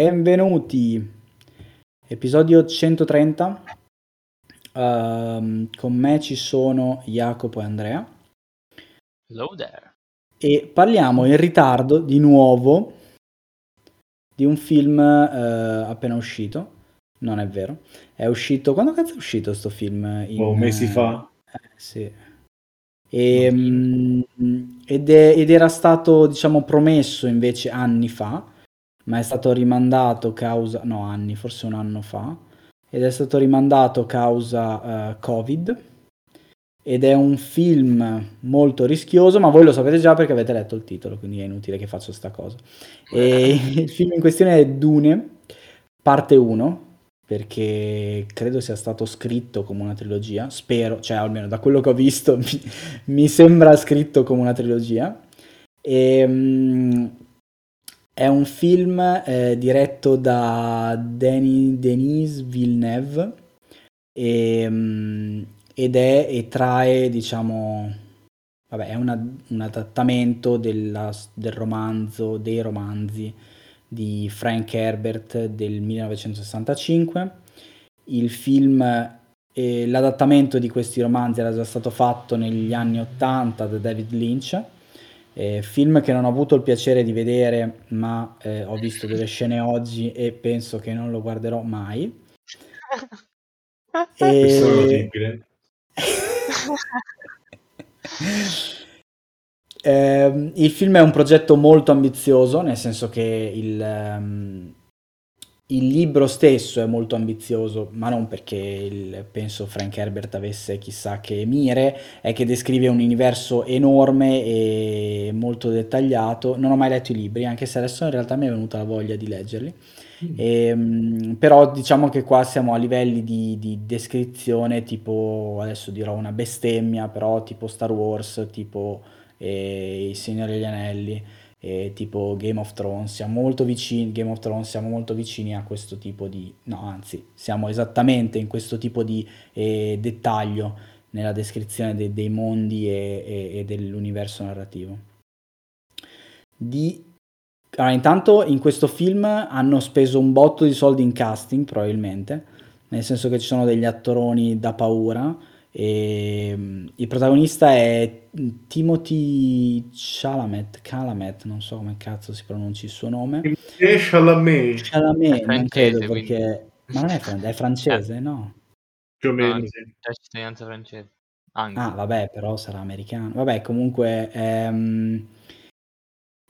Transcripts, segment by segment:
benvenuti. Episodio 130. Ehm, con me ci sono Jacopo e Andrea Hello there. e parliamo in ritardo di nuovo di un film eh, appena uscito. Non è vero, è uscito. Quando cazzo è uscito sto film? In, Oh, mesi fa. eh, sì. E, mm, ed, è- ed era stato, diciamo, promesso invece anni fa, ma è stato rimandato causa, no, anni, forse un anno fa, ed è stato rimandato causa eh, Covid. Ed è un film molto rischioso, ma voi lo sapete già perché avete letto il titolo, quindi è inutile che faccio sta cosa. E il film in questione è Dune, parte 1, perché credo sia stato scritto come una trilogia, spero, cioè almeno da quello che ho visto mi, mi sembra scritto come una trilogia. E, mm, è un film eh, diretto da Denis, Denis Villeneuve e, mm, ed è e trae, diciamo, vabbè, è una- un adattamento della- del romanzo, dei romanzi di Frank Herbert del 1965. Il film, eh, l'adattamento di questi romanzi era già stato fatto negli anni 80 da David Lynch, eh, film che non ho avuto il piacere di vedere, ma eh, ho visto delle scene oggi e penso che non lo guarderò mai. Questo è E... Ehm, il film è un progetto molto ambizioso, nel senso che il, ehm, il libro stesso è molto ambizioso, ma non perché il- penso Frank Herbert avesse chissà che mire, è che descrive un universo enorme e molto dettagliato. Non ho mai letto i libri, anche se adesso in realtà mi è venuta la voglia di leggerli. Ehm, però diciamo che qua siamo a livelli di, di descrizione tipo, adesso dirò una bestemmia, però tipo Star Wars, tipo eh, Il Signore degli Anelli, eh, tipo Game of Thrones. Siamo molto vicini, Game of Thrones, siamo molto vicini a questo tipo di... No, anzi, siamo esattamente in questo tipo di eh, dettaglio nella descrizione de- dei mondi e, e- e dell'universo narrativo. Di allora, intanto in questo film hanno speso un botto di soldi in casting, probabilmente, nel senso che ci sono degli attoroni da paura. E mm, il protagonista è Timothy Chalamet, Chalamet, non so come cazzo si pronunci il suo nome. E Chalamet, Chalamet, È non credo francese, quindi. perché... Ma non è, fran- è francese, no? più o No, meno. sì. cittadinanza francese. Anche. Ah, vabbè, però sarà americano. Vabbè, comunque... ehm,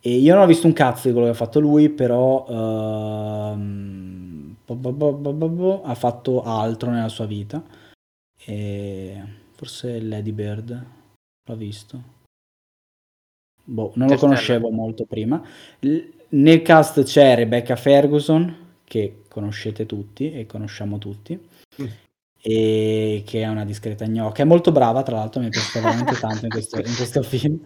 E io non ho visto un cazzo di quello che ha fatto lui, però ehm, bo- bo- bo- bo- bo- bo- ha fatto altro nella sua vita. E forse Lady Bird l'ho visto. Boh, non lo stella. conoscevo molto prima. Nel cast c'è Rebecca Ferguson, che conoscete tutti e conosciamo tutti, Mm. e che è una discreta gnocca. È molto brava, tra l'altro, mi è piaciuta veramente tanto in questo, in questo film.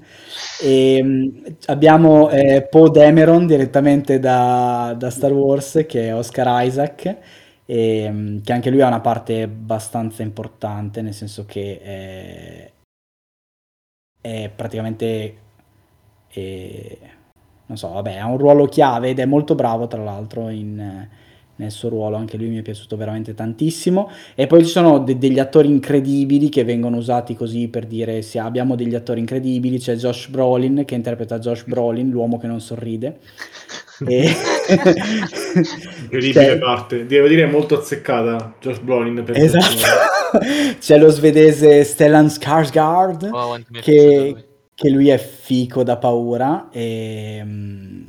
E, mh, abbiamo eh, Poe Dameron direttamente da, da Star Wars, che è Oscar Isaac, e, mh, che anche lui ha una parte abbastanza importante, nel senso che è, è praticamente, eh, non so, vabbè, ha un ruolo chiave ed è molto bravo, tra l'altro, in, nel suo ruolo, anche lui mi è piaciuto veramente tantissimo. E poi ci sono de- degli attori incredibili che vengono usati così per dire se abbiamo degli attori incredibili. C'è Josh Brolin che interpreta Josh Brolin, l'uomo che non sorride. E... Incredibile C'è- parte. Devo dire molto azzeccata Josh Brolin per Esatto. C'è lo svedese Stellan Skarsgård Oh, che, lui. che lui è fico da paura e, mm,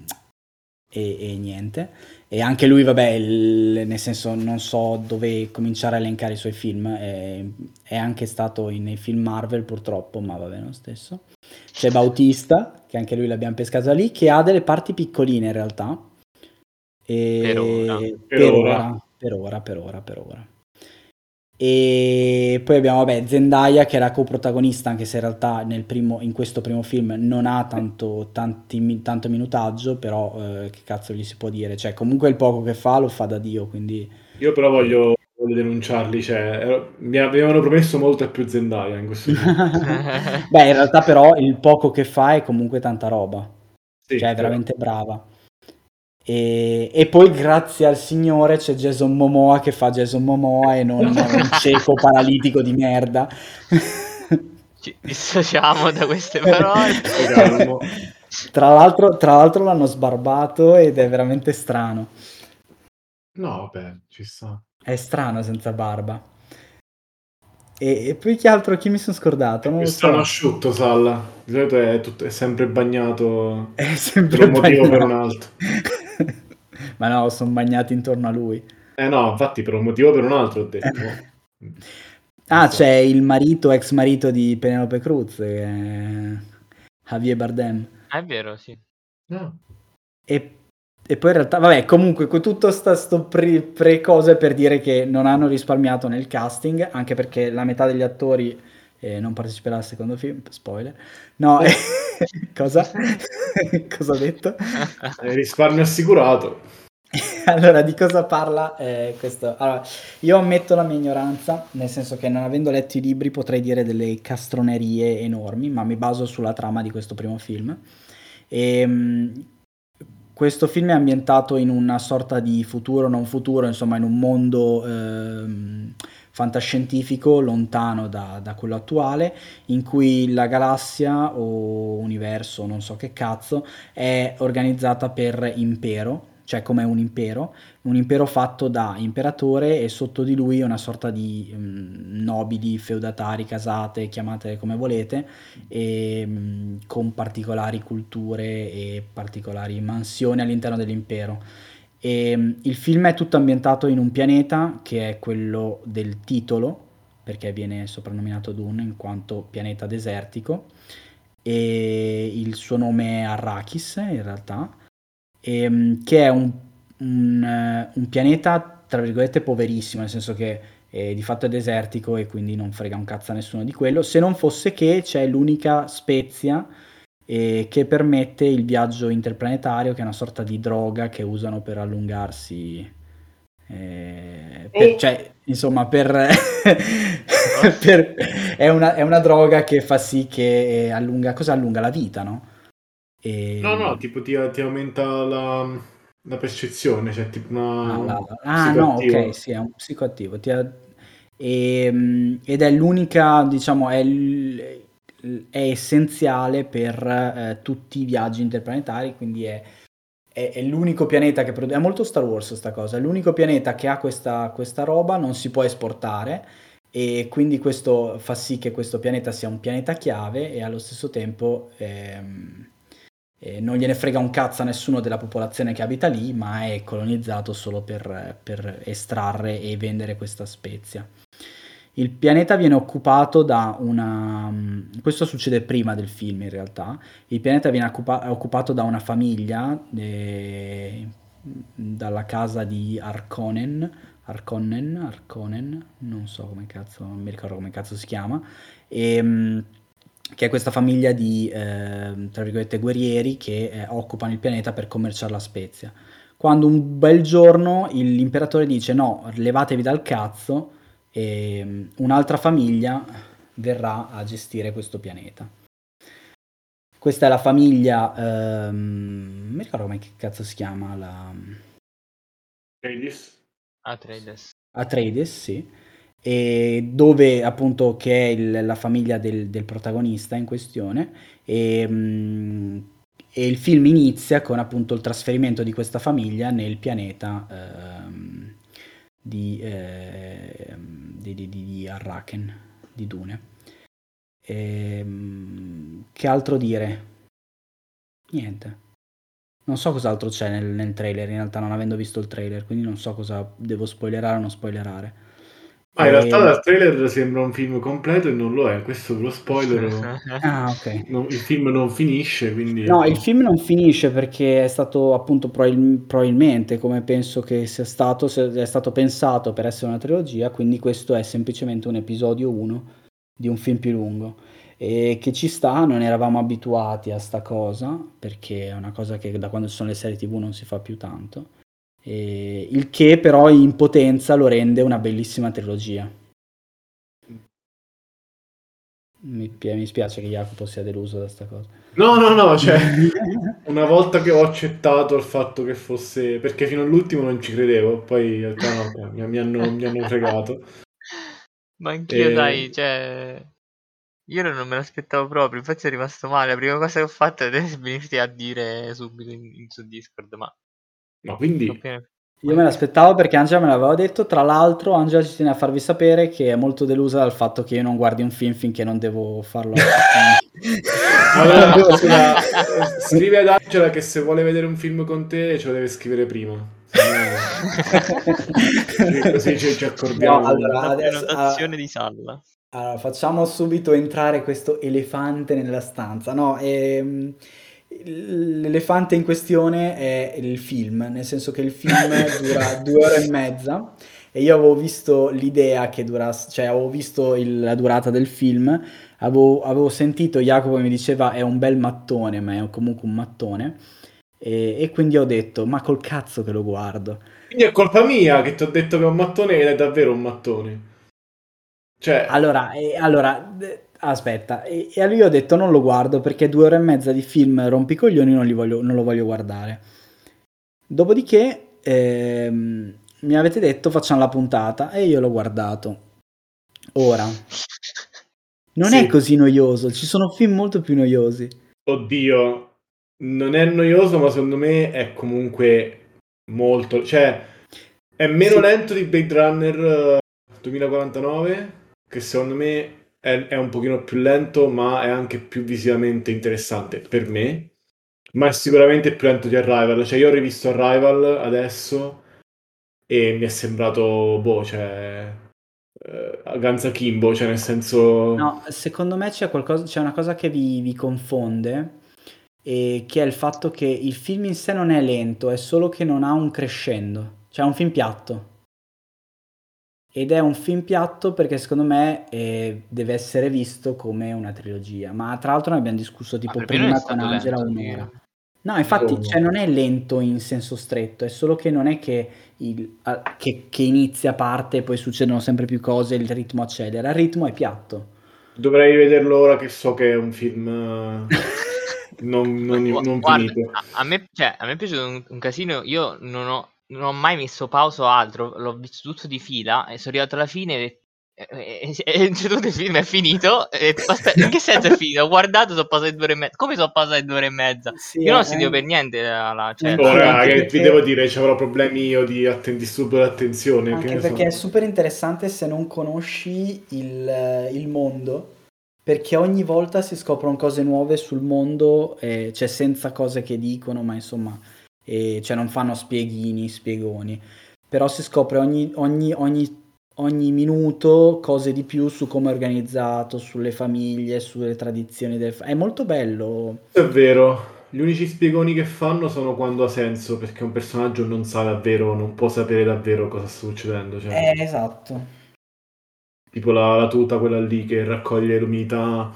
e- e niente. E anche lui, vabbè, il- nel senso non so dove cominciare a elencare i suoi film, è, è anche stato in- nei film Marvel purtroppo, ma va bene lo stesso. C'è Bautista, che anche lui l'abbiamo pescato lì, che ha delle parti piccoline in realtà. E- Per ora. per Per ora, ora. per ora, per ora, per ora. E poi abbiamo, vabbè, Zendaya che è la coprotagonista, anche se in realtà nel primo, in questo primo film non ha tanto, tanti tanto minutaggio, però eh, che cazzo gli si può dire? Cioè, comunque il poco che fa lo fa da Dio, quindi... Io però voglio, voglio denunciarli, cioè, ero- mi avevano promesso molta più Zendaya in questo film. Beh, in realtà però il poco che fa è comunque tanta roba. Sì, Cioè, è però- veramente brava. E, e poi grazie al Signore c'è Jason Momoa che fa Jason Momoa e non un cieco paralitico di merda. Ci dissociamo da queste parole. Tra l'altro, tra l'altro l'hanno sbarbato ed è veramente strano. No, vabbè, ci sta. È strano senza barba. E, e poi che altro? Chi mi sono scordato? Non lo so. asciutto, Salla. Di solito è, tutto- è sempre bagnato È sempre per un motivo o per un bagnato. altro. Ma no, sono bagnati intorno a lui. Eh no, infatti per un motivo o per un altro ho detto. Ah, c'è il marito, ex marito di Penelope Cruz, che è Javier Bardem. Ah, È vero, sì. No. E, e poi in realtà, vabbè, comunque, con tutto sta, sto pre, pre cose per dire che non hanno risparmiato nel casting, anche perché la metà degli attori eh, non parteciperà al secondo film, spoiler. No, eh, cosa? cosa ho detto? Eh, risparmio assicurato. Allora, di cosa parla eh, questo? Allora, io ammetto la mia ignoranza, nel senso che non avendo letto i libri potrei dire delle castronerie enormi, ma mi baso sulla trama di questo primo film. E, mh, questo film è ambientato in una sorta di futuro, non futuro, insomma, in un mondo ehm, fantascientifico lontano da, da quello attuale, in cui la galassia o universo, non so che cazzo, è organizzata per impero, cioè come un impero, un impero fatto da imperatore e sotto di lui una sorta di mm, nobili, feudatari, casate, chiamate come volete, e, mm, con particolari culture e particolari mansioni all'interno dell'impero. E, mm, il film è tutto ambientato in un pianeta che è quello del titolo, perché viene soprannominato Dune in quanto pianeta desertico, e il suo nome è Arrakis in realtà ehm, che è un, un, eh, un pianeta, tra virgolette, poverissimo, nel senso che eh, di fatto è desertico e quindi non frega un cazzo a nessuno di quello, se non fosse che c'è l'unica spezia eh, che permette il viaggio interplanetario, che è una sorta di droga che usano per allungarsi. eh, per- cioè, insomma, per, per- è, una, è una droga che fa sì che eh, allunga, cosa allunga la vita, no? E- No, no, tipo ti, ti aumenta la, la percezione, cioè tipo una... Ah, un la- ah, no, ok, sì, è un psicoattivo. Ti ha- ehm, ed è l'unica, diciamo, è, è essenziale per eh, tutti i viaggi interplanetari, quindi è, è- è l'unico pianeta che produce, è molto Star Wars sta cosa, è l'unico pianeta che ha questa, questa roba, non si può esportare e quindi questo fa sì che questo pianeta sia un pianeta chiave e allo stesso tempo ehm, eh, non gliene frega un cazzo a nessuno della popolazione che abita lì, ma è colonizzato solo per, per estrarre e vendere questa spezia. Il pianeta viene occupato da una... Questo succede prima del film in realtà. Il pianeta viene occupa- occupato da una famiglia eh, dalla casa di Arconen, Arconen, Arconen, non so come cazzo, non mi ricordo come cazzo si chiama, e, che è questa famiglia di, eh, tra virgolette, guerrieri che eh, occupano il pianeta per commerciare la spezia. Quando un bel giorno il- l'imperatore dice no, levatevi dal cazzo e mm, un'altra famiglia verrà a gestire questo pianeta. Questa è la famiglia, ehm, non mi ricordo come che cazzo si chiama, la? Atreides. Atreides, sì, e dove appunto che è il- la famiglia del, del protagonista in questione e, mm, e il film inizia con appunto il trasferimento di questa famiglia nel pianeta ehm, di, ehm, di, di- di- Arraken, di Dune. Ehm, che altro dire? Niente. Non so cos'altro c'è nel, nel trailer, in realtà non avendo visto il trailer, quindi non so cosa devo spoilerare o non spoilerare. Ma in realtà dal trailer sembra un film completo e non lo è, questo lo spoiler. Ah, ok. non- il film non finisce, quindi... No, il film non finisce perché è stato appunto probabil- probabilmente, come penso che sia stato, se- è stato pensato per essere una trilogia, quindi questo è semplicemente un episodio 1 di un film più lungo. E che ci sta, non eravamo abituati a sta cosa, perché è una cosa che da quando ci sono le serie TV non si fa più tanto. E il che però in potenza lo rende una bellissima trilogia. Mi, pi- mi spiace che Jacopo sia deluso da sta cosa. No, no, no, cioè, una volta che ho accettato il fatto che fosse... Perché fino all'ultimo non ci credevo, poi in realtà no, ok, mi, mi hanno, mi hanno fregato. Ma anch'io, E- dai, cioè... Io non me l'aspettavo proprio, infatti è rimasto male. La prima cosa che ho fatto è venirti a dire subito in, in- su Discord, ma... Ma quindi... bene. Io me l'aspettavo perché Angela me l'aveva detto. Tra l'altro, Angela ci tiene a farvi sapere che è molto delusa dal fatto che io non guardi un film finché non devo farlo. Allora, scusa, scrive ad Angela che se vuole vedere un film con te ce lo deve scrivere prima. Se no- Così ci, ci accordiamo. No, allora, adesso- prenotazione di salla. Allora, facciamo subito entrare questo elefante nella stanza. No, ehm, l'elefante in questione è il film, nel senso che il film dura due ore e mezza e io avevo visto l'idea che durasse, cioè avevo visto il- la durata del film, avevo, avevo sentito Jacopo che mi diceva è un bel mattone, ma è comunque un mattone. E, e quindi ho detto, ma col cazzo che lo guardo. Quindi è colpa mia che ti ho detto che è un mattone ed è davvero un mattone. Cioè, Allora, e- allora, d- aspetta, e, e allora io ho detto non lo guardo perché due ore e mezza di film rompicoglioni non, li voglio, non lo voglio guardare. Dopodiché ehm, mi avete detto facciamo la puntata e io l'ho guardato. Ora, non Sì. è così noioso, ci sono film molto più noiosi. oddio, non è noioso, ma secondo me è comunque molto... Cioè, è meno Sì. lento di Blade Runner eh, 2049, che secondo me è, è un pochino più lento, ma è anche più visivamente interessante per me. Ma è sicuramente più lento di Arrival. Cioè, io ho rivisto Arrival adesso e mi è sembrato, boh, cioè... eh, Ganza Kimbo, cioè nel senso... No, secondo me c'è qualcosa, c'è una cosa che vi, vi confonde, e che è il fatto che il film in sé non è lento, è solo che non ha un crescendo, cioè è un film piatto. Ed è un film piatto perché secondo me eh, deve essere visto come una trilogia. Ma tra l'altro ne abbiamo discusso tipo è prima con Angela un'ora. No, infatti, cioè, non è lento in senso stretto, è solo che non è che, il- a- che- che inizia, parte e poi succedono sempre più cose, il ritmo accelera, il ritmo è piatto. Dovrei vederlo ora che so che è un film non, non- non guarda, finito. a, a me, cioè, a me è piaciuto un, un casino. Io non ho, non ho mai messo pausa o altro. L'ho visto tutto di fila e sono arrivato alla fine e, e, e, e tutto il film è finito. E, aspetta, in che senso è finito? Ho guardato, sono passate due ore e mezza. Come sono passate due ore e mezza? Sì, Io non ho eh, sentito per niente la, la- cioè, Oh, raga, perché- vi devo dire, ci avrò problemi io di atten- disturbo d'attenzione. che Anche perché è super interessante se non conosci il, il mondo, perché ogni volta si scoprono cose nuove sul mondo, eh, cioè senza cose che dicono, ma insomma, eh, cioè non fanno spieghini, spiegoni, però si scopre ogni, ogni, ogni, ogni minuto cose di più su come è organizzato, sulle famiglie, sulle tradizioni del... È molto bello. È vero, gli unici spiegoni che fanno sono quando ha senso, perché un personaggio non sa davvero, non può sapere davvero cosa sta succedendo. Cioè, Eh, esatto. tipo la, la tuta, quella lì che raccoglie l'umidità.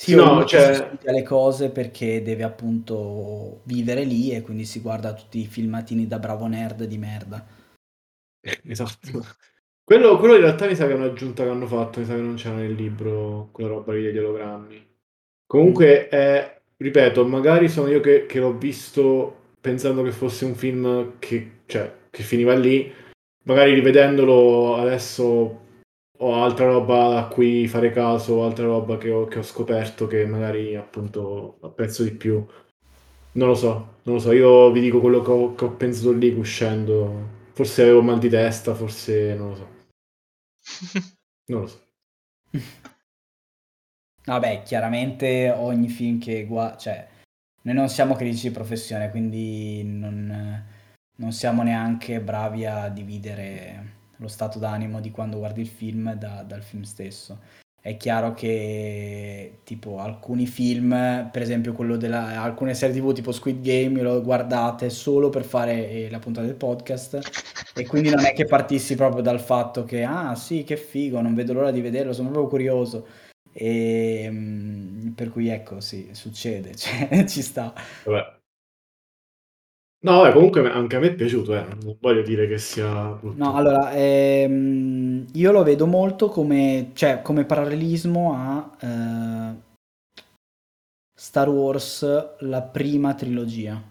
Sì, No, cioè- si studia le cose perché deve appunto vivere lì e quindi si guarda tutti i filmatini da bravo nerd di merda. Esatto. Quello, quello in realtà mi sa che è un'aggiunta che hanno fatto, mi sa che non c'era nel libro quella roba lì degli ologrammi. Comunque, è, ripeto, magari sono io che, che l'ho visto pensando che fosse un film che, cioè, che finiva lì. Magari rivedendolo adesso ho altra roba a cui fare caso, altra roba che ho, che ho scoperto che magari appunto apprezzo di più. Non lo so, non lo so, io vi dico quello che ho, che ho pensato lì uscendo. Forse avevo mal di testa, forse non lo so. Non lo so. Vabbè, chiaramente ogni film che guarda, cioè, noi non siamo critici di professione, quindi non, non siamo neanche bravi a dividere lo stato d'animo di quando guardi il film da- dal film stesso. È chiaro che tipo alcuni film, per esempio quello della alcune serie TV tipo Squid Game, lo guardate solo per fare eh, la puntata del podcast e quindi non è che partissi proprio dal fatto che ah sì, che figo, non vedo l'ora di vederlo, sono proprio curioso. E mm, per cui ecco, sì, succede, cioè, ci sta. Vabbè. No, vabbè, comunque anche a me è piaciuto, eh. non voglio dire che sia brutto. No, allora, ehm, io lo vedo molto come, cioè, come parallelismo a eh, Star Wars, la prima trilogia.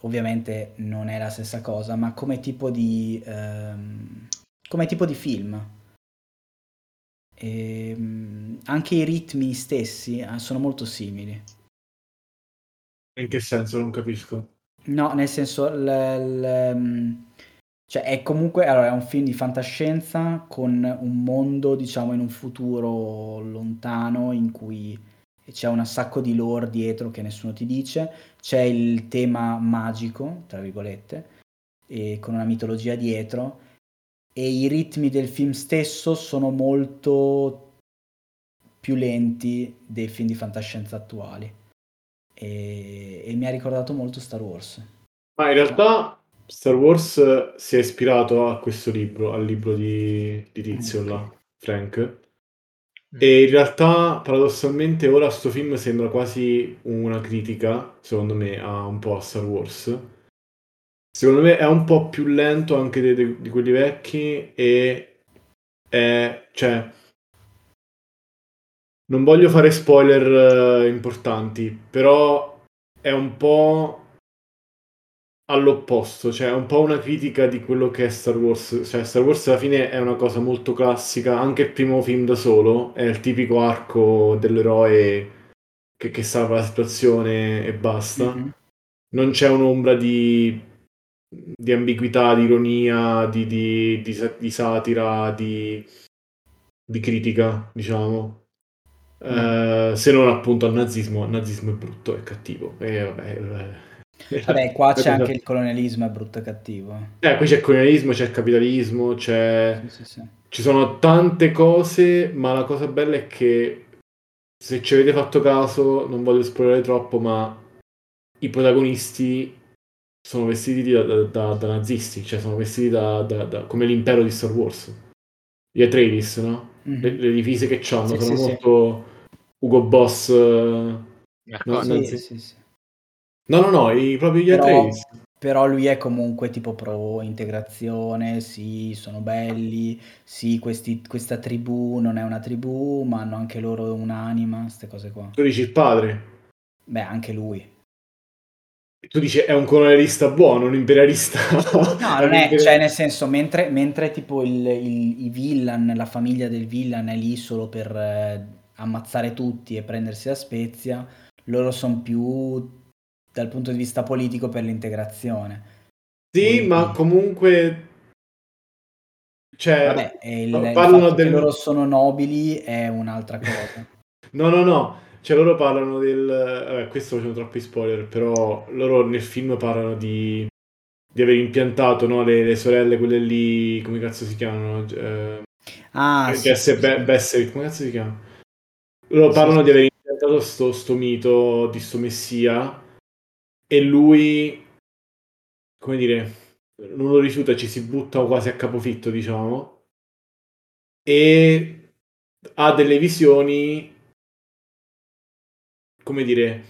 Ovviamente non è la stessa cosa, ma come tipo di, ehm, come tipo di film. E, ehm, anche i ritmi stessi eh, sono molto simili. In che senso? Non capisco. No, nel senso, l, l, cioè è comunque allora, è un film di fantascienza con un mondo, diciamo, in un futuro lontano in cui c'è un sacco di lore dietro che nessuno ti dice, c'è il tema magico, tra virgolette, con una mitologia dietro, e i ritmi del film stesso sono molto più lenti dei film di fantascienza attuali e, e mi ha ricordato molto Star Wars. Ma in realtà Star Wars si è ispirato a questo libro, al libro di, di Tizio okay. là, Frank. E in realtà, paradossalmente, ora sto film sembra quasi una critica, secondo me, a un po' a Star Wars. Secondo me è un po' più lento anche di, di, di quelli vecchi e è, cioè, non voglio fare spoiler uh, importanti, però è un po' all'opposto, cioè è un po' una critica di quello che è Star Wars. Cioè, Star Wars alla fine è una cosa molto classica, anche il primo film da solo è il tipico arco dell'eroe che, che salva la situazione e basta. Mm-hmm. Non c'è un'ombra di, di ambiguità, di ironia, di, di, di, di satira, di, di critica, diciamo. Uh, se non appunto al nazismo, il nazismo è brutto, è cattivo. E vabbè, eh, vabbè qua c'è anche il colonialismo, è brutto e cattivo. Eh, qui c'è il colonialismo, c'è il capitalismo, c'è... Sì, sì, sì. ci sono tante cose, ma la cosa bella è che se ci avete fatto caso, non voglio esplorare troppo, ma i protagonisti sono vestiti da, da, da, da nazisti, cioè sono vestiti come l'impero di Star Wars. Gli Atreides, no? Mm-hmm. Le, le, divise che hanno sono molto Ugo Boss. No, sì, sì, sì. no, no, no, i propri gli però, però lui è comunque tipo pro integrazione, sì, sono belli, sì, questi, questa tribù non è una tribù, ma hanno anche loro un'anima, queste cose qua. Tu dici il padre? Beh, anche lui. Tu dici è un colonialista buono, un imperialista. No, non è, cioè nel senso, mentre, mentre tipo il, il, i villain, la famiglia del villain è lì solo per... Ammazzare tutti e prendersi la Spezia, loro sono più dal punto di vista politico per l'integrazione. Sì, Quindi... ma comunque... Cioè, Vabbè, il, parlano il del... loro sono nobili è un'altra cosa. no, no, no. Cioè, loro parlano del... Vabbè, questo facendo troppi spoiler, però loro nel film parlano di, di aver impiantato no, le, le, sorelle, quelle lì, come cazzo si chiamano? Eh, ah, sì, sì, Be- sì. Besserit, come cazzo si chiama? Loro parlano di aver inventato sto, sto mito di sto messia e lui, come dire, non lo rifiuta, ci si butta quasi a capofitto, diciamo, e ha delle visioni, come dire,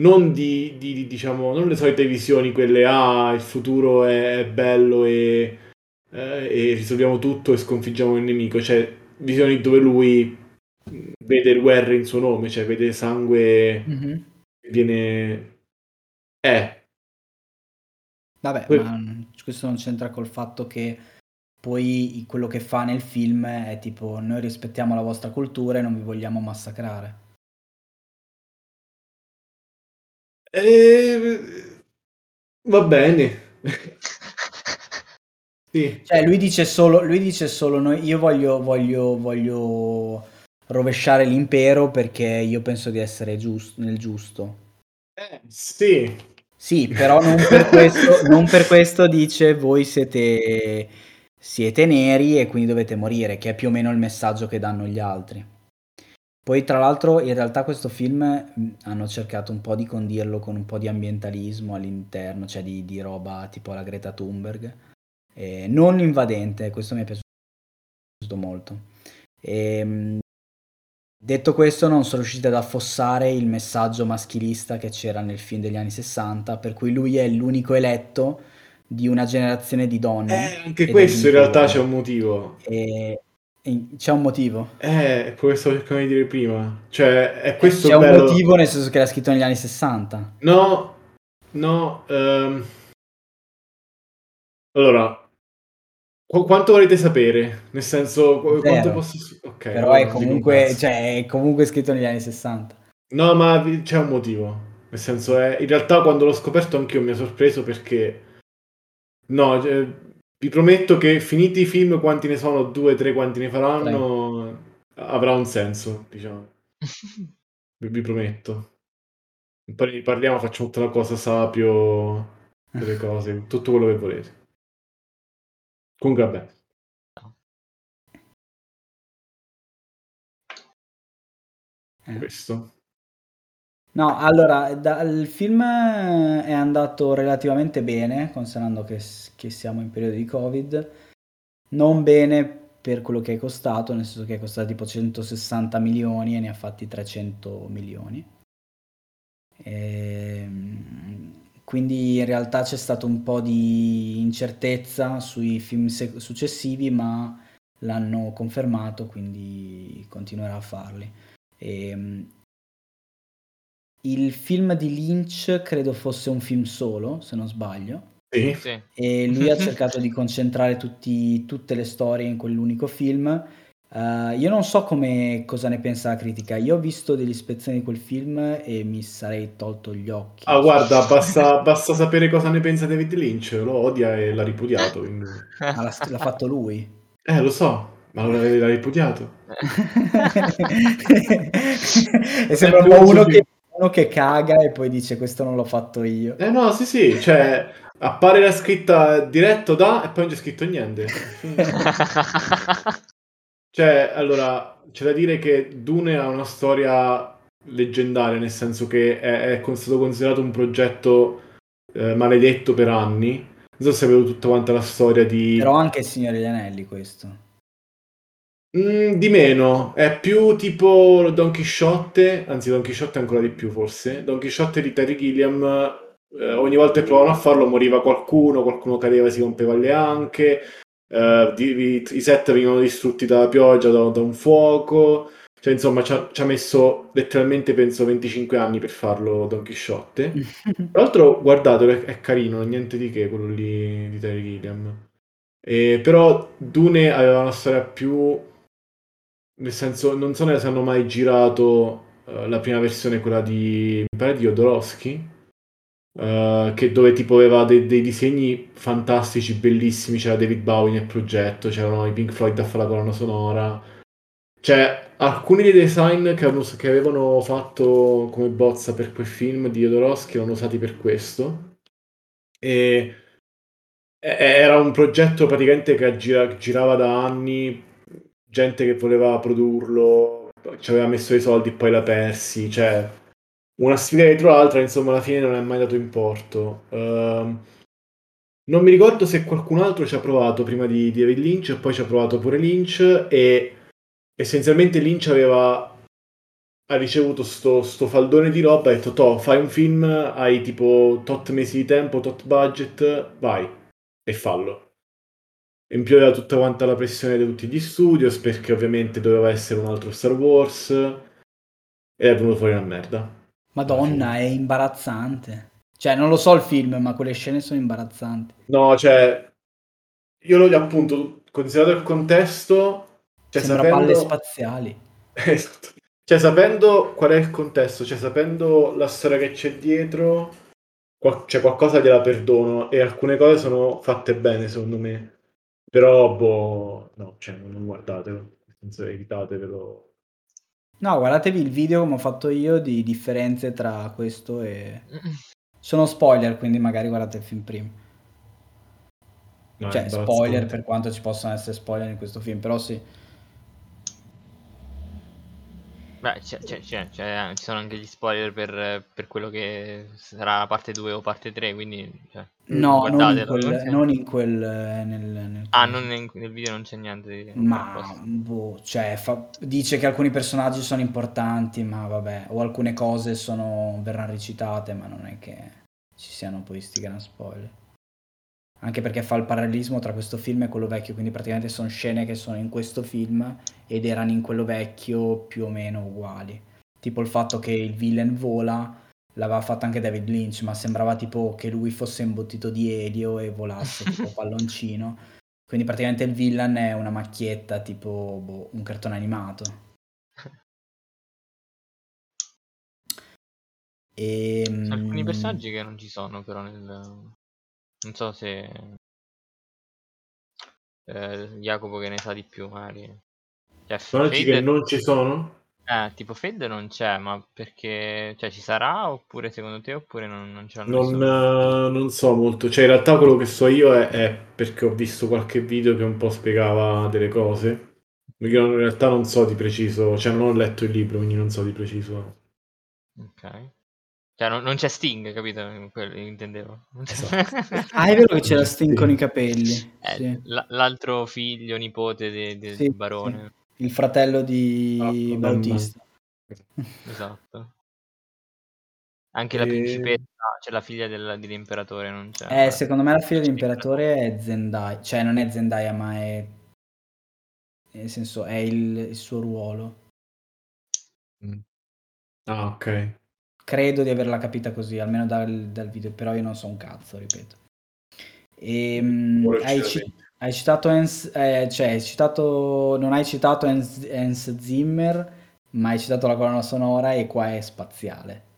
non di, di, diciamo, non le solite visioni, quelle, ah, il futuro è bello e, eh, e risolviamo tutto e sconfiggiamo il nemico, cioè visioni dove lui vede il guerra in suo nome, cioè vede sangue mm-hmm. viene... Eh. Vabbè, poi... ma questo non c'entra col fatto che poi quello che fa nel film è tipo noi rispettiamo la vostra cultura e non vi vogliamo massacrare. Eh, va bene. sì. Cioè, lui dice solo, lui dice solo noi, io voglio, voglio, voglio rovesciare l'impero perché io penso di essere giusto, nel giusto. Eh, sì. Sì, però non per, questo, non per questo dice voi siete, siete neri e quindi dovete morire, che è più o meno il messaggio che danno gli altri. Poi tra l'altro in realtà questo film hanno cercato un po' di condirlo con un po' di ambientalismo all'interno, cioè di, di roba tipo la Greta Thunberg, eh, non invadente, questo mi è piaciuto molto. E, Detto questo, non sono riusciti ad affossare il messaggio maschilista che c'era nel film degli anni 60, per cui lui è l'unico eletto di una generazione di donne. Eh, anche questo in realtà c'è un motivo. E... c'è un motivo. Eh, quello stavo cercando di dire prima. Cioè, è questo C'è bello... un motivo nel senso che era scritto negli anni 60. No, no. ehm, Allora, qu- quanto volete sapere? Nel senso, qu- quanto posso... Ok, Però è comunque, cioè, è comunque scritto negli anni 60. No, ma vi- c'è un motivo. Nel senso, è... in realtà quando l'ho scoperto anch'io mi ha sorpreso perché... No, cioè, vi prometto che finiti i film, quanti ne sono, due, tre, quanti ne faranno, avrà un senso, diciamo. Vi, vi prometto. Poi parliamo, facciamo tutta la cosa sapio, delle cose, tutto quello che volete. Comunque, vabbè. Eh. Questo. No, allora, da- il film è andato relativamente bene, considerando che, che siamo in periodo di Covid. Non bene per quello che è costato, nel senso che è costato tipo 160 milioni e ne ha fatti 300 milioni. Ehm, quindi in realtà c'è stato un po' di incertezza sui film se- successivi, ma l'hanno confermato, quindi continuerà a farli. Ehm, il film di Lynch credo fosse un film solo, se non sbaglio, Sì. Sì. e lui ha cercato di concentrare tutti- tutte le storie in quell'unico film. Eh, io non so come, cosa ne pensa la critica. Io ho visto delle ispezioni di quel film e mi sarei tolto gli occhi. Ah, guarda, basta, basta sapere cosa ne pensa David Lynch, lo odia e l'ha ripudiato, quindi... Ma l'ha, l'ha fatto lui. Eh, lo so, ma l'ha l'ha ripudiato. e sembra un po' uno che, uno che caga e poi dice questo non l'ho fatto io. Eh no, sì, sì, cioè, appare la scritta diretto da e poi non c'è scritto niente. Cioè, allora, c'è da dire che Dune ha una storia leggendaria, nel senso che è, è stato considerato un progetto eh, maledetto per anni. Non so se avevo tutta quanta la storia di... Però anche il Signore degli Anelli questo. Mm, di meno, è più tipo Don Chisciotte, anzi Don Chisciotte ancora di più forse. Don Chisciotte di Terry Gilliam, eh, ogni volta che provavano a farlo moriva qualcuno, qualcuno cadeva e si rompeva le anche, eh, i, i set venivano distrutti dalla pioggia, da, da un fuoco. Cioè, insomma, ci ha, ci ha messo letteralmente, penso, 25 anni per farlo Don Chisciotte. Tra l'altro, guardatelo, è, è carino, niente di che quello lì di Terry Gilliam. Eh, però Dune aveva una storia più... Nel senso, non so se hanno mai girato eh, la prima versione, quella di... Mi pare di Jodorowsky, eh, che dove tipo aveva de- dei disegni fantastici, bellissimi, c'era David Bowie nel progetto, c'erano i Pink Floyd a fare la colonna sonora. Cioè, alcuni dei design che, avevano- che avevano fatto come bozza per quel film di Jodorowsky erano usati per questo. E- era un progetto praticamente che gira- girava da anni, gente che voleva produrlo, ci aveva messo i soldi e poi l'ha persi, cioè una sfida dietro l'altra, insomma alla fine non è mai dato in porto. Ehm, non mi ricordo se qualcun altro ci ha provato prima di, David Lynch e poi ci ha provato pure Lynch e essenzialmente Lynch aveva ha ricevuto sto, sto faldone di roba e ha detto "Toh, fai un film, hai tipo tot mesi di tempo, tot budget, vai e fallo. In più aveva tutta quanta la pressione di tutti gli studios perché ovviamente doveva essere un altro Star Wars ed è venuto fuori una merda. Madonna, è imbarazzante. Cioè, non lo so il film, ma quelle scene sono imbarazzanti. No, cioè, io lo appunto, considerato il contesto, cioè Sembra sapendo... palle spaziali. Esatto. Cioè, sapendo qual è il contesto, cioè sapendo la storia che c'è dietro, qual- cioè qualcosa gliela perdono e alcune cose sono fatte bene, secondo me. Però, boh, no, cioè, non guardatelo, nel senso, evitatevelo. No, guardatevi il video come ho fatto io di differenze tra questo e... Sono spoiler, quindi magari guardate il film prima. No, cioè, spoiler per quanto ci possano essere spoiler in questo film, però sì. Beh, c'è- c'è- c'è- c'è- ci sono anche gli spoiler per, per quello che sarà parte 2 o parte 3, quindi... cioè, No, non in quel non in quel nel nel Ah, non nel video non c'è niente di Ma, boh, cioè fa dice che alcuni personaggi sono importanti, ma vabbè, o alcune cose sono verran recitate, ma non è che ci siano poi sti gran spoiler. Anche perché fa il parallelismo tra questo film e quello vecchio, quindi praticamente son scene che sono in questo film ed erano in quello vecchio più o meno uguali. Tipo il fatto che il villain vola l'aveva fatto anche David Lynch, ma sembrava tipo che lui fosse imbottito di elio e volasse tipo palloncino. Quindi praticamente il villain è una macchietta, tipo boh, un cartone animato. Alcuni Ehm, personaggi che non ci sono però nel non so se ehm, Jacopo che ne sa di più magari. Personaggi che non ci sono? Eh, tipo Fade non c'è, ma perché cioè ci sarà oppure secondo te oppure non non l'hanno Non, messo eh, non so molto, cioè in realtà quello che so io è, è perché ho visto qualche video che un po' spiegava delle cose. Io in realtà non so di preciso, cioè non ho letto il libro, quindi non so di preciso. Okay. Cioè non non c'è Sting, capito? Quello intendevo. Esatto. Ah, è vero che c'era Sì. Sting con i capelli. Eh, Sì. l'a l'altro figlio, nipote de del Sì, sì. barone. Il fratello di Esatto, Bautista. Esatto. Anche la E- principessa, cioè la figlia del dell'imperatore non c'è. Eh, secondo me la figlia dell'imperatore è Zendaya, cioè non è Zendaya, ma è nel senso è il, il suo ruolo. Ah, ok. Credo di averla capita così, almeno dal, dal video, però io non so un cazzo, ripeto. Ehm, Ora hai, vedi. Hai citato Hans, eh, cioè hai citato, non hai citato Hans, Hans Zimmer, ma hai citato la colonna sonora e qua è spaziale.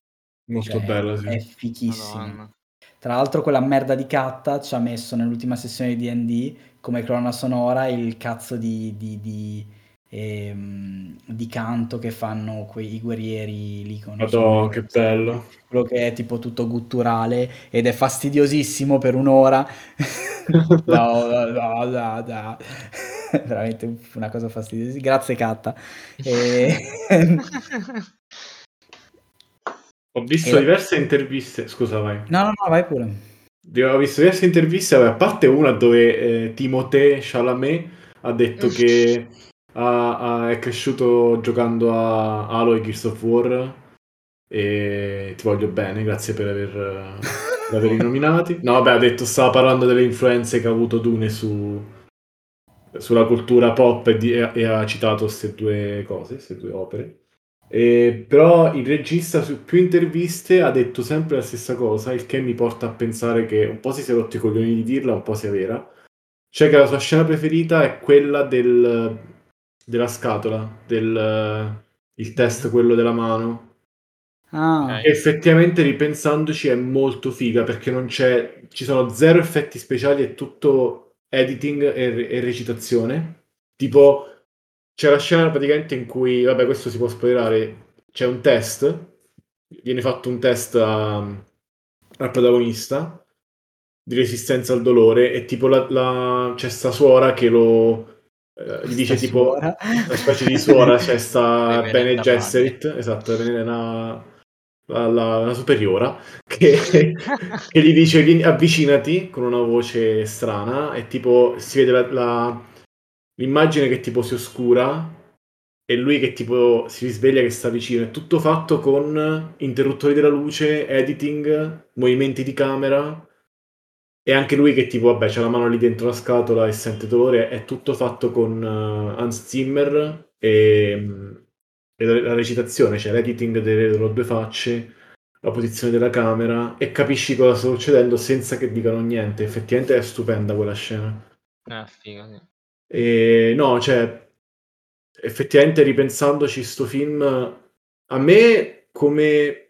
Molto Cioè, bella, sì. È fichissima. Madonna. Tra l'altro quella merda di Catta ci ha messo nell'ultima sessione di D&D come colonna sonora il cazzo di, di, di, ehm, di canto che fanno quei guerrieri lì con Madonna, che bello. quello che è tipo tutto gutturale ed è fastidiosissimo per un'ora. no, no, no, no, no. Veramente una cosa fastidiosa. Grazie Catta. E... Ho visto E diverse interviste, scusa, vai. no, no, no, vai pure. Ho visto diverse interviste, a parte una dove eh, Timothée Chalamet ha detto che ha- ha- è cresciuto giocando a Halo e Gears of War e ti voglio bene, grazie per aver, per averli nominati. No, vabbè, ha detto, stava parlando delle influenze che ha avuto Dune su, sulla cultura pop e, di- e- e ha citato queste due cose, queste due opere. E, però il regista su più interviste ha detto sempre la stessa cosa, il che mi porta a pensare che un po' si sia rotto i coglioni di dirla, un po' sia vera. Cioè che la sua scena preferita è quella del, della scatola, del il test quello della mano. Ah. Effettivamente ripensandoci è molto figa perché non c'è, ci sono zero effetti speciali, è tutto editing e, e recitazione. Tipo, c'è la scena praticamente in cui, vabbè, questo si può spoilerare, c'è un test, viene fatto un test a- al protagonista di resistenza al dolore e tipo la, la- c'è sta suora che lo eh, gli dice sta tipo suora. una specie di suora, c'è sta Bene, Gesserit, esatto, Bene- la, la, la superiora, che, che gli dice "Vieni- avvicinati con una voce strana e tipo si vede la- la- l'immagine che tipo si oscura e lui che tipo si risveglia che sta vicino. È tutto fatto con interruttori della luce, editing, movimenti di camera e anche lui che tipo, vabbè, c'ha la mano lì dentro la scatola e sente dolore. È tutto fatto con eh, Hans Zimmer e, e la, recitazione, cioè l'editing delle due facce, la posizione della camera e capisci cosa sta succedendo senza che dicano niente. Effettivamente è stupenda quella scena. Eh, figo, sì. E no, cioè, effettivamente ripensandoci, sto film a me come,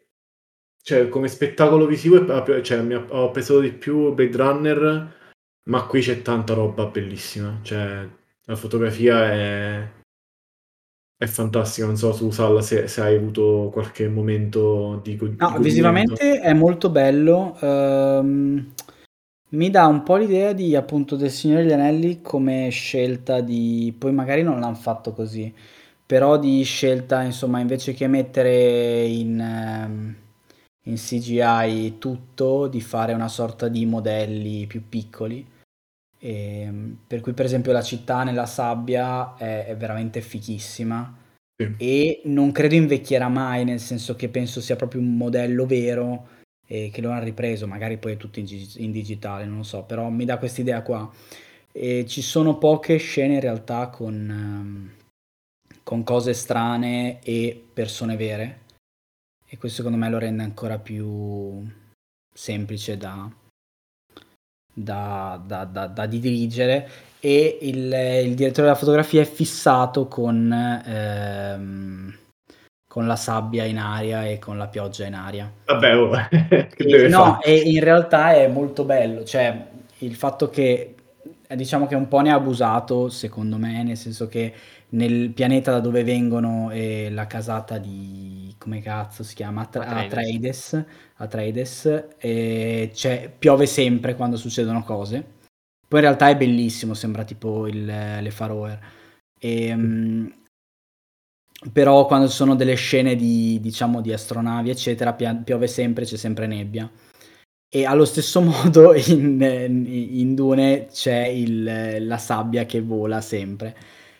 cioè, come spettacolo visivo cioè, mi ha, ho apprezzato di più Blade Runner, ma qui c'è tanta roba bellissima. Cioè, la fotografia è, è fantastica. Non so, tu, Salla, se, se hai avuto qualche momento di, go- di No, godimento. visivamente è molto bello. ehm, mi dà un po' l'idea di appunto del Signore degli Anelli come scelta di. Poi magari non l'hanno fatto così, però di scelta, insomma, invece che mettere in, ehm, in CGI tutto, di fare una sorta di modelli più piccoli. E, ehm, per cui, per esempio, la città nella sabbia è, è veramente fichissima Sì. e non credo invecchierà mai, nel senso che penso sia proprio un modello vero e che lo hanno ripreso, magari poi è tutto in, in digitale, non lo so, però mi dà questa idea qua. E ci sono poche scene in realtà con, ehm, con cose strane e persone vere e questo secondo me lo rende ancora più semplice da, da, da, da, da dirigere e il, il, direttore della fotografia è fissato con, ehm, con la sabbia in aria e con la pioggia in aria. Vabbè, oh. e, no, e in realtà è molto bello, cioè il fatto che diciamo che un po' ne ha abusato secondo me, nel senso che nel pianeta da dove vengono è la casata di come cazzo si chiama? Atreides. Atreides. E c'è, piove sempre quando succedono cose. Poi in realtà è bellissimo sembra tipo il, le Faroe e, um, però quando ci sono delle scene di diciamo di astronavi eccetera piove sempre c'è sempre nebbia e allo stesso modo in, in Dune c'è il, la sabbia che vola sempre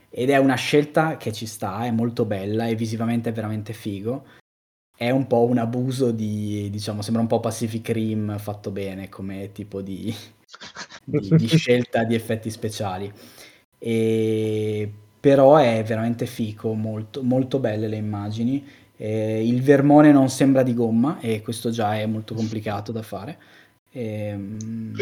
ed è una scelta che ci sta, è molto bella e visivamente è veramente figo. È un po' un abuso di, diciamo, sembra un po' Pacific Rim fatto bene come tipo di, di, di scelta di effetti speciali. E, però è veramente figo, molto, molto belle le immagini. Eh, il vermone non sembra di gomma e questo già è molto complicato da fare. E, ehm,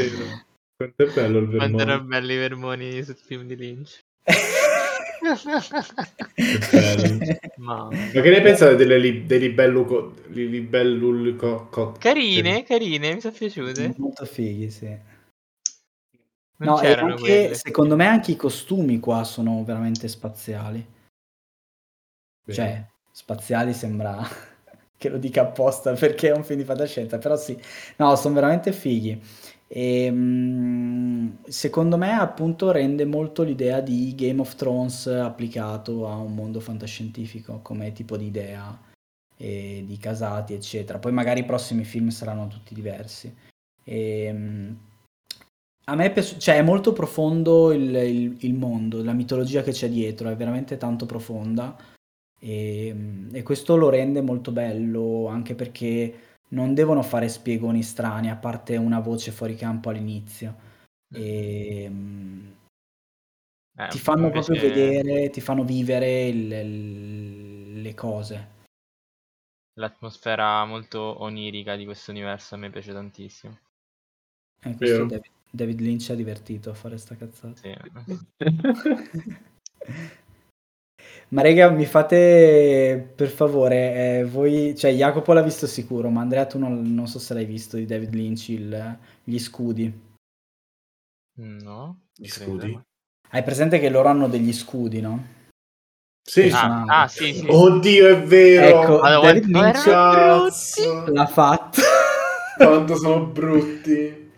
Quanto è bello il vermone. Quanto erano belli i vermoni sul film di Lynch. Ma... Ma che ne pensate delle li- dei libellu li- libellul co- carine, carine, mi sono piaciute. Molto fighi, sì. Non no, e anche, secondo me anche i costumi qua sono veramente spaziali. Bene. Cioè, spaziali sembra che lo dica apposta perché è un film di fantascienza, però sì, no, sono veramente fighi. E, mh, secondo me appunto rende molto l'idea di Game of Thrones applicato a un mondo fantascientifico come tipo di idea e di casati eccetera. Poi magari i prossimi film saranno tutti diversi. E, mh, a me piace, cioè è molto profondo il, il, il, mondo la mitologia che c'è dietro è veramente tanto profonda e, e questo lo rende molto bello anche perché non devono fare spiegoni strani, a parte una voce fuori campo all'inizio. E, mm, Eh, ti fanno invece- proprio vedere, ti fanno vivere il- il- le cose. L'atmosfera molto onirica di questo universo a me piace tantissimo. E questo. David, David Lynch ha divertito a fare sta cazzata. Sì. Ma raga, mi fate per favore, eh, voi, cioè Jacopo l'ha visto sicuro, ma Andrea tu non, non so se l'hai visto di David Lynch, il- gli scudi. No? Gli scudi? Hai presente che loro hanno degli scudi, no? Sì. Ah, ah, sì, sì. Oddio, è vero. Ecco, Madonna, David quanto Lynch erano Cazzo. l'ha fatto. Quanto sono brutti.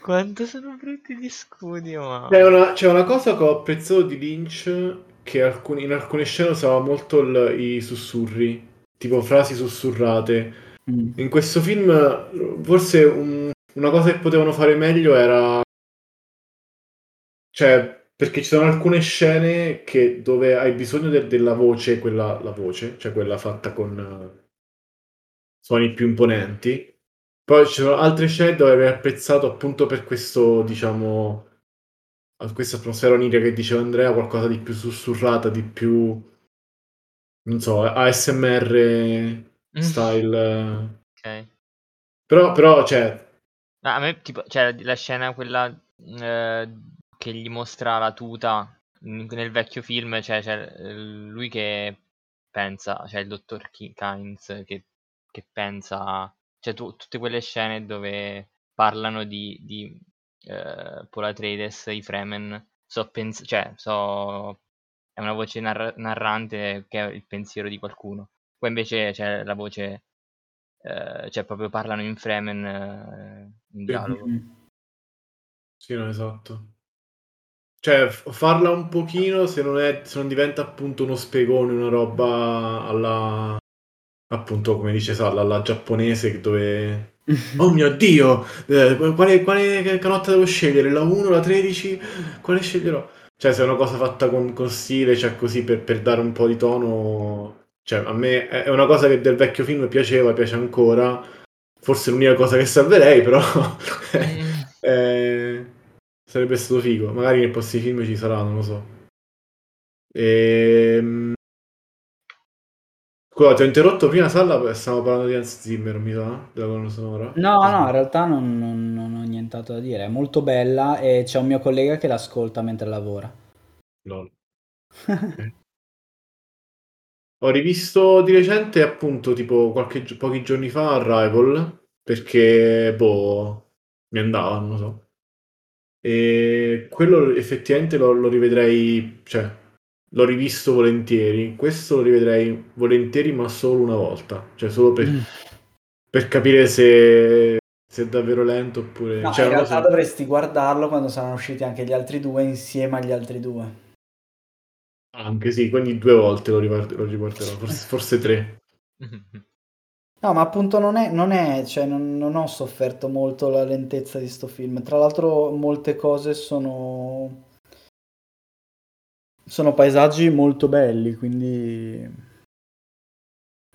Quanto sono brutti gli scudi, ma... C'è una, c'è una cosa che ho apprezzato di Lynch che alcuni- in alcune scene usava molto il- i sussurri, tipo frasi sussurrate. Mm. In questo film forse un- una cosa che potevano fare meglio era... Cioè, perché ci sono alcune scene che, dove hai bisogno del- della voce, quella la voce, cioè quella fatta con eh, suoni più imponenti. Poi ci sono altre scene dove avrei apprezzato appunto per questo, diciamo, questa atmosfera onirica che diceva Andrea, qualcosa di più sussurrata, di più, non so, ASMR style. Ok. Però, però, cioè, No, a me tipo, cioè la scena quella eh, che gli mostra la tuta nel vecchio film, cioè c'è eh, lui che pensa, cioè il dottor Kynes che, che pensa, cioè tu- tutte quelle scene dove parlano di, di eh, Paul Atreides, i Fremen, so pens- cioè so è una voce narra- narrante che è il pensiero di qualcuno. Poi invece c'è la voce eh, cioè proprio parlano in Fremen eh, in dialogo. Sì, no, esatto. Cioè, farla un pochino se non, è, se non diventa appunto uno spiegone, una roba alla appunto, come dice Salla, la giapponese dove... Oh mio Dio! Eh, quale, quale canotta devo scegliere? La 1, la 13? Quale sceglierò? Cioè, se è una cosa fatta con, con stile, cioè così per, per, dare un po' di tono... Cioè, a me è una cosa che del vecchio film piaceva, piace ancora. Forse l'unica cosa che salverei, però... eh, sarebbe stato figo. Magari nei prossimi film ci sarà, non lo so. Ehm... Scusa, ti ho interrotto prima, Salla, stavamo parlando di Hans Zimmer, mi sa, della colonna sonora. No, no, in realtà non, non, non ho nient'altro da dire. È molto bella e c'è un mio collega che l'ascolta mentre lavora. Lol. Ho rivisto di recente, appunto, tipo qualche, pochi giorni fa, Arrival, perché, boh, mi andava, non so. E quello effettivamente lo, lo rivedrei, cioè, l'ho rivisto volentieri. Questo lo rivedrei volentieri, ma solo una volta. Cioè, solo per, mm. per capire se, se, è davvero lento oppure... No, cioè, in realtà so. dovresti guardarlo quando saranno usciti anche gli altri due insieme agli altri due. Anche sì, quindi due volte lo, ripart- lo riporterò, forse, forse tre. No, ma appunto non è, non è cioè non, non, ho sofferto molto la lentezza di sto film. Tra l'altro molte cose sono sono paesaggi molto belli, quindi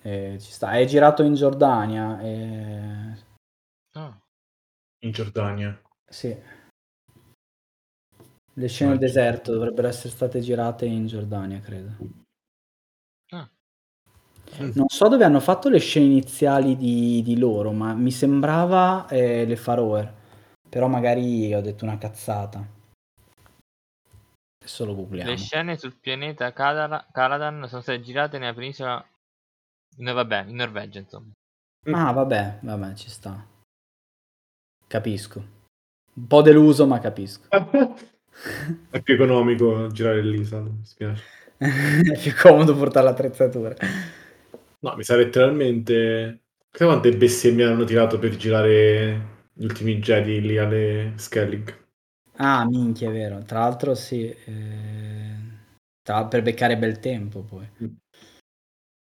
eh, ci sta. È girato in Giordania. E... Ah. In Giordania? Sì. Le scene del deserto dovrebbero essere state girate in Giordania, credo. Ah. Non so dove hanno fatto le scene iniziali di, di loro, ma mi sembrava eh, le Faroe. Però magari ho detto una cazzata. Adesso lo googliamo. Le scene sul pianeta Caladan sono state girate nella penisola. No, vabbè, in Norvegia, insomma. Ah, vabbè, vabbè, ci sta. Capisco. Un po' deluso, ma capisco. È più economico girare lì, mi spiace. È più comodo portare l'attrezzatura. No, mi sa letteralmente... Sai quante bestemmie hanno tirato per girare gli ultimi Jedi lì alle Skellig? Ah, minchia, è vero. Tra l'altro sì, eh, tra- per beccare bel tempo poi. Mm.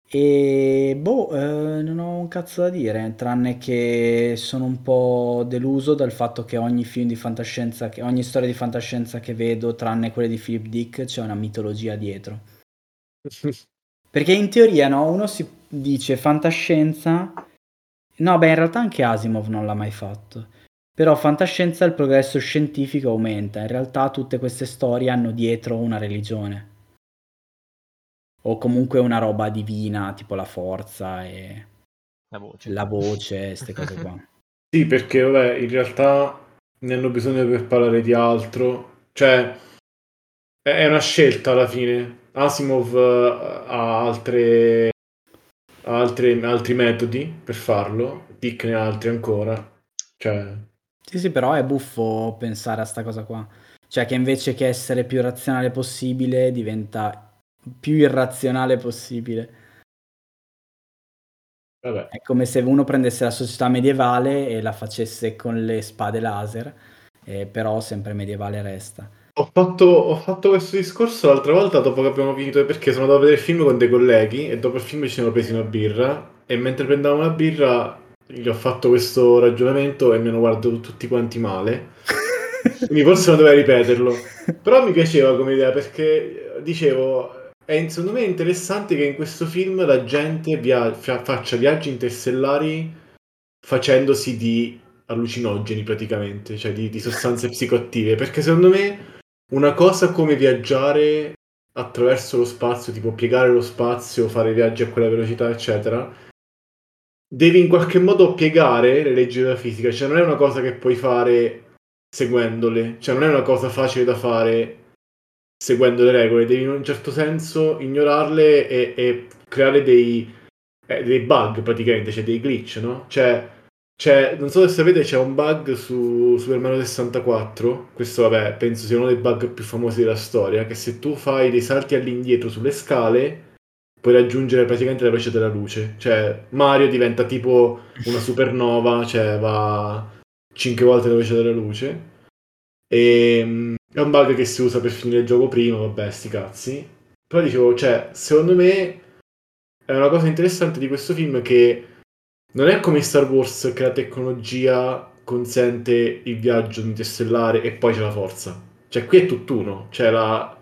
E boh, eh, non ho un cazzo da dire, tranne che sono un po' deluso dal fatto che ogni film di fantascienza, che, ogni storia di fantascienza che vedo, tranne quelle di Philip Dick, c'è una mitologia dietro. Perché in teoria, no, uno si dice fantascienza... No, beh, in realtà anche Asimov non l'ha mai fatto. Però fantascienza il progresso scientifico aumenta, in realtà tutte queste storie hanno dietro una religione. O comunque una roba divina, tipo la forza e la voce, la voce queste cose qua. sì, perché vabbè, in realtà ne hanno bisogno per parlare di altro. Cioè, è una scelta alla fine. Asimov uh, ha altre, altre, altri metodi per farlo, Dick ne ha altri ancora. Cioè, sì, sì, però è buffo pensare a sta cosa qua. Cioè che invece che essere più razionale possibile diventa più irrazionale possibile. Vabbè. È come se uno prendesse la società medievale e la facesse con le spade laser, eh, però sempre medievale resta. Ho fatto, ho fatto, questo discorso l'altra volta dopo che abbiamo finito perché sono andato a vedere il film con dei colleghi e dopo il film ci siamo presi una birra e mentre prendevamo la birra gli ho fatto questo ragionamento e mi hanno guardato tutti quanti male. Quindi forse non dovevo ripeterlo. Però mi piaceva come idea perché dicevo, è secondo me interessante che in questo film la gente via- faccia viaggi interstellari facendosi di allucinogeni praticamente, cioè di, di sostanze psicoattive. Perché secondo me una cosa come viaggiare attraverso lo spazio, tipo piegare lo spazio, fare viaggi a quella velocità, eccetera, devi in qualche modo piegare le leggi della fisica, cioè non è una cosa che puoi fare seguendole, cioè non è una cosa facile da fare seguendo le regole, devi in un certo senso ignorarle e, e creare dei, eh, dei, bug praticamente, cioè dei glitch, no? Cioè, cioè, non so se sapete, c'è un bug su Super Mario 64, questo vabbè, penso sia uno dei bug più famosi della storia, che se tu fai dei salti all'indietro sulle scale puoi raggiungere praticamente la velocità della luce. Cioè, Mario diventa tipo una supernova, cioè va 5 volte la velocità della luce. E ehm, è un bug che si usa per finire il gioco prima, vabbè, sti cazzi. Però dicevo, cioè, secondo me è una cosa interessante di questo film che non è come Star Wars che la tecnologia consente il viaggio interstellare e poi c'è la forza. Cioè qui è tutt'uno, c'è la,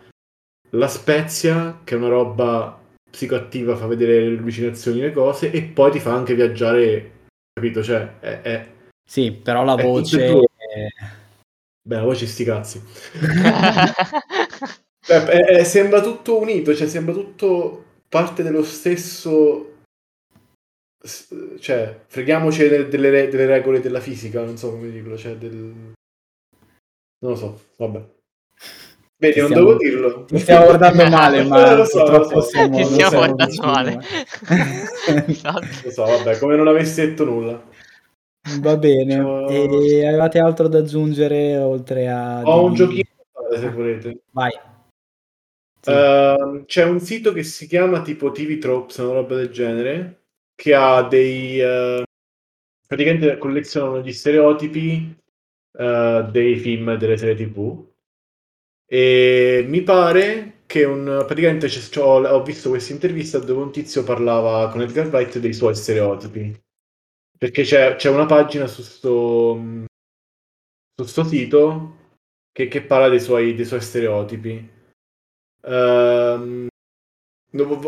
la spezia che è una roba psicoattiva, fa vedere le allucinazioni, le cose e poi ti fa anche viaggiare, capito? Cioè è... è sì, però la voce... È... Beh, la voce sti cazzi. Beh, è, è, sembra tutto unito, cioè sembra tutto parte dello stesso cioè, freghiamoci delle, delle, delle, regole della fisica, non so come dirlo, cioè del... Non lo so, vabbè. Vedi, non devo dirlo. Ti stiamo guardando male, ma lo so, lo so. Siamo, ti stiamo guardando male. esatto. Lo so, vabbè, come non avessi detto nulla. Va bene. Ciao. E avevate altro da aggiungere oltre a... Ho un giochino se volete. Vai. Sì. Uh, c'è un sito che si chiama tipo TV Tropes, una roba del genere, che ha dei... Uh, praticamente collezionano gli stereotipi uh, dei film e delle serie tv. E mi pare che un... praticamente ho, ho visto questa intervista dove un tizio parlava con Edgar Wright dei suoi stereotipi. Perché c'è, c'è una pagina su sto, su sto sito che, che parla dei suoi, dei suoi stereotipi. Um,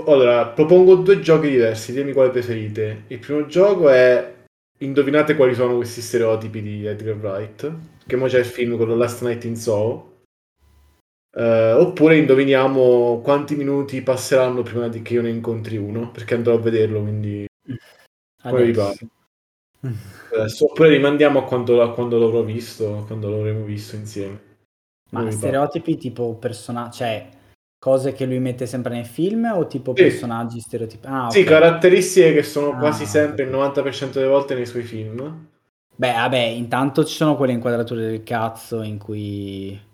allora, propongo due giochi diversi, dimmi quale preferite. Il primo gioco è indovinate quali sono questi stereotipi di Edgar Wright, che ora c'è il film con Last Night in Soho. Uh, oppure indoviniamo quanti minuti passeranno prima di che io ne incontri uno, perché andrò a vederlo, quindi come vi pare. Adesso, oppure rimandiamo a quando, a quando l'avrò visto, quando l'avremo visto insieme. Ma stereotipi tipo personaggi, cioè cose che lui mette sempre nei film o tipo sì. personaggi stereotipi? Ah, okay. Sì, caratteristiche che sono ah, quasi sempre il 90% delle volte nei suoi film. Beh, vabbè, intanto ci sono quelle inquadrature del cazzo in cui...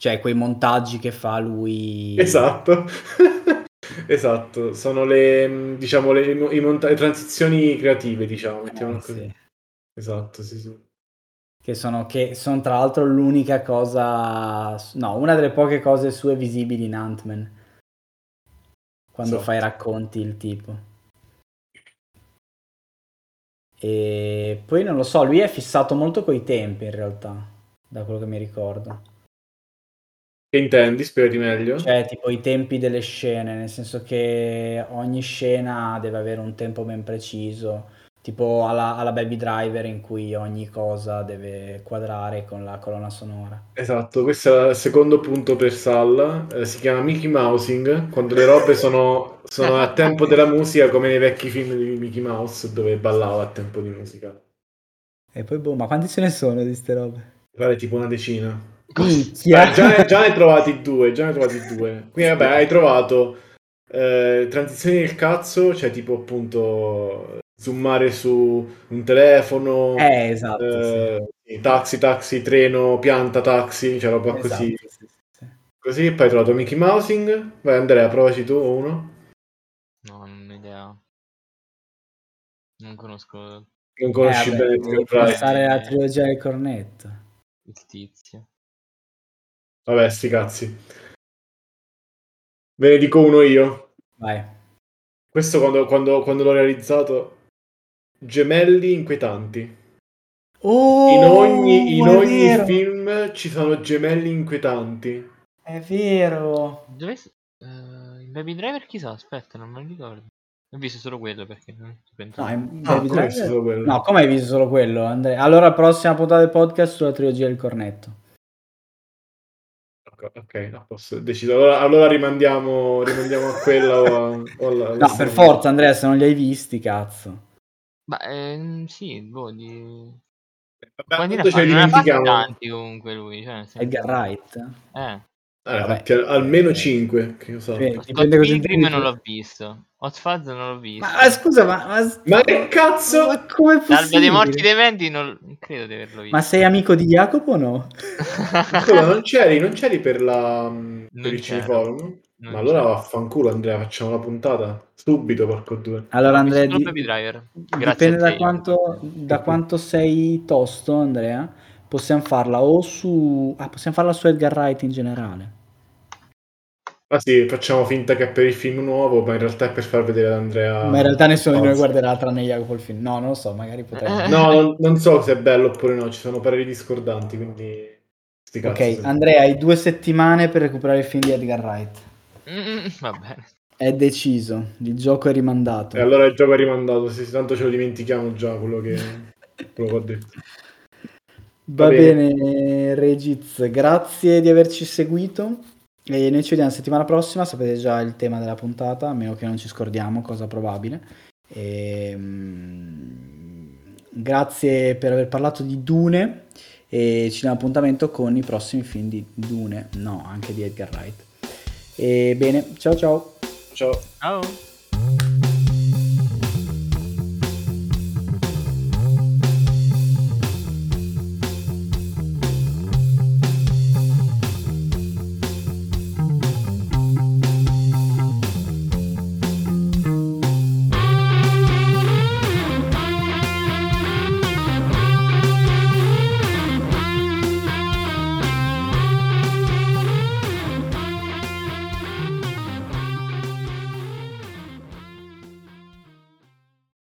Cioè, quei montaggi che fa lui... Esatto. esatto, sono le, diciamo, le, i monta- le transizioni creative, diciamo, eh. Sì. Esatto, sì, sì che sono, che sono tra l'altro l'unica cosa, no, una delle poche cose sue visibili in Ant-Man, quando so. fai racconti il tipo. E poi non lo so, lui è fissato molto coi tempi in realtà, da quello che mi ricordo. Che intendi? Spiegati meglio. Cioè, tipo i tempi delle scene, nel senso che ogni scena deve avere un tempo ben preciso tipo alla, alla, Baby Driver in cui ogni cosa deve quadrare con la colonna sonora. Esatto, questo è il secondo punto per Sal, eh, si chiama Mickey Mousing, quando le robe sono, sono a tempo della musica come nei vecchi film di Mickey Mouse dove ballava a tempo di musica. E poi boh, ma quanti ce ne sono di queste robe? Pare tipo una decina. Beh, già, ne, già ne hai trovati due, già ne hai trovati due. Quindi vabbè, hai trovato eh, transizioni del cazzo, cioè tipo appunto zoomare su un telefono, eh, esatto, eh, sì. taxi, taxi, treno, pianta, taxi, cioè roba esatto, così. Sì, sì, così, poi hai trovato Mickey Mousing. Vai Andrea, provaci tu uno. No, non ho idea. Non conosco. Non conosci eh, bene il passare la trilogia del cornetto. Il tizio. Vabbè, sti cazzi. Ve ne dico uno io. Vai. Questo quando, quando, quando l'ho realizzato gemelli inquietanti. Oh, in ogni, in ogni film ci sono gemelli inquietanti. È vero. Dove... Uh, in Baby Driver chissà, aspetta, non me lo ricordo. Ho visto solo quello perché no, in ah, Driver... no, come hai visto solo quello, Andrea? Allora, prossima puntata del podcast sulla trilogia del cornetto. Ok, no, posso decidere. Allora, allora rimandiamo, rimandiamo a quella o, a, o alla, No, per forza, Andrea, se non li hai visti, cazzo. Ma ehm, sì, boh, di... Vabbè, Quanti ne fa? Non ha tanti comunque lui. Cioè, Edgar Wright? Eh. Eh, almeno 5 che so. Sì, Scott Pilgrim non l'ho visto. Hot Fuzz non l'ho visto. Ma, scusa, ma, ma, ma che cazzo? Ma come è possibile? L'alba dei morti dei venti non credo di averlo visto. Ma sei amico di Jacopo o no? Scusa, non c'eri, non c'eri per la per il cineforum? Non ma allora vaffanculo Andrea, facciamo la puntata subito, porco due. Allora Andrea, di... dipende da quanto, da quanto sei tosto Andrea, possiamo farla o su... Ah, possiamo farla su Edgar Wright in generale. Ah sì, facciamo finta che è per il film nuovo, ma in realtà è per far vedere ad Andrea... Ma in realtà nessuno di noi guarderà tranne Jacopo il film. No, non lo so, magari potremmo. No, non, non so se è bello oppure no, ci sono pareri discordanti, quindi... sti Ok, cazzi. Andrea, hai due settimane per recuperare il film di Edgar Wright. Mm, va bene. È deciso, il gioco è rimandato. E allora il gioco è rimandato, sì, tanto ce lo dimentichiamo già quello che, quello che ho detto. Va Va bene. bene, Regiz, grazie di averci seguito. E noi ci vediamo settimana prossima. Sapete già il tema della puntata, a meno che non ci scordiamo, cosa probabile. Ehm, grazie per aver parlato di Dune. E ci diamo appuntamento con i prossimi film di Dune, no, anche di Edgar Wright. E bene, ciao ciao. Ciao. Ciao.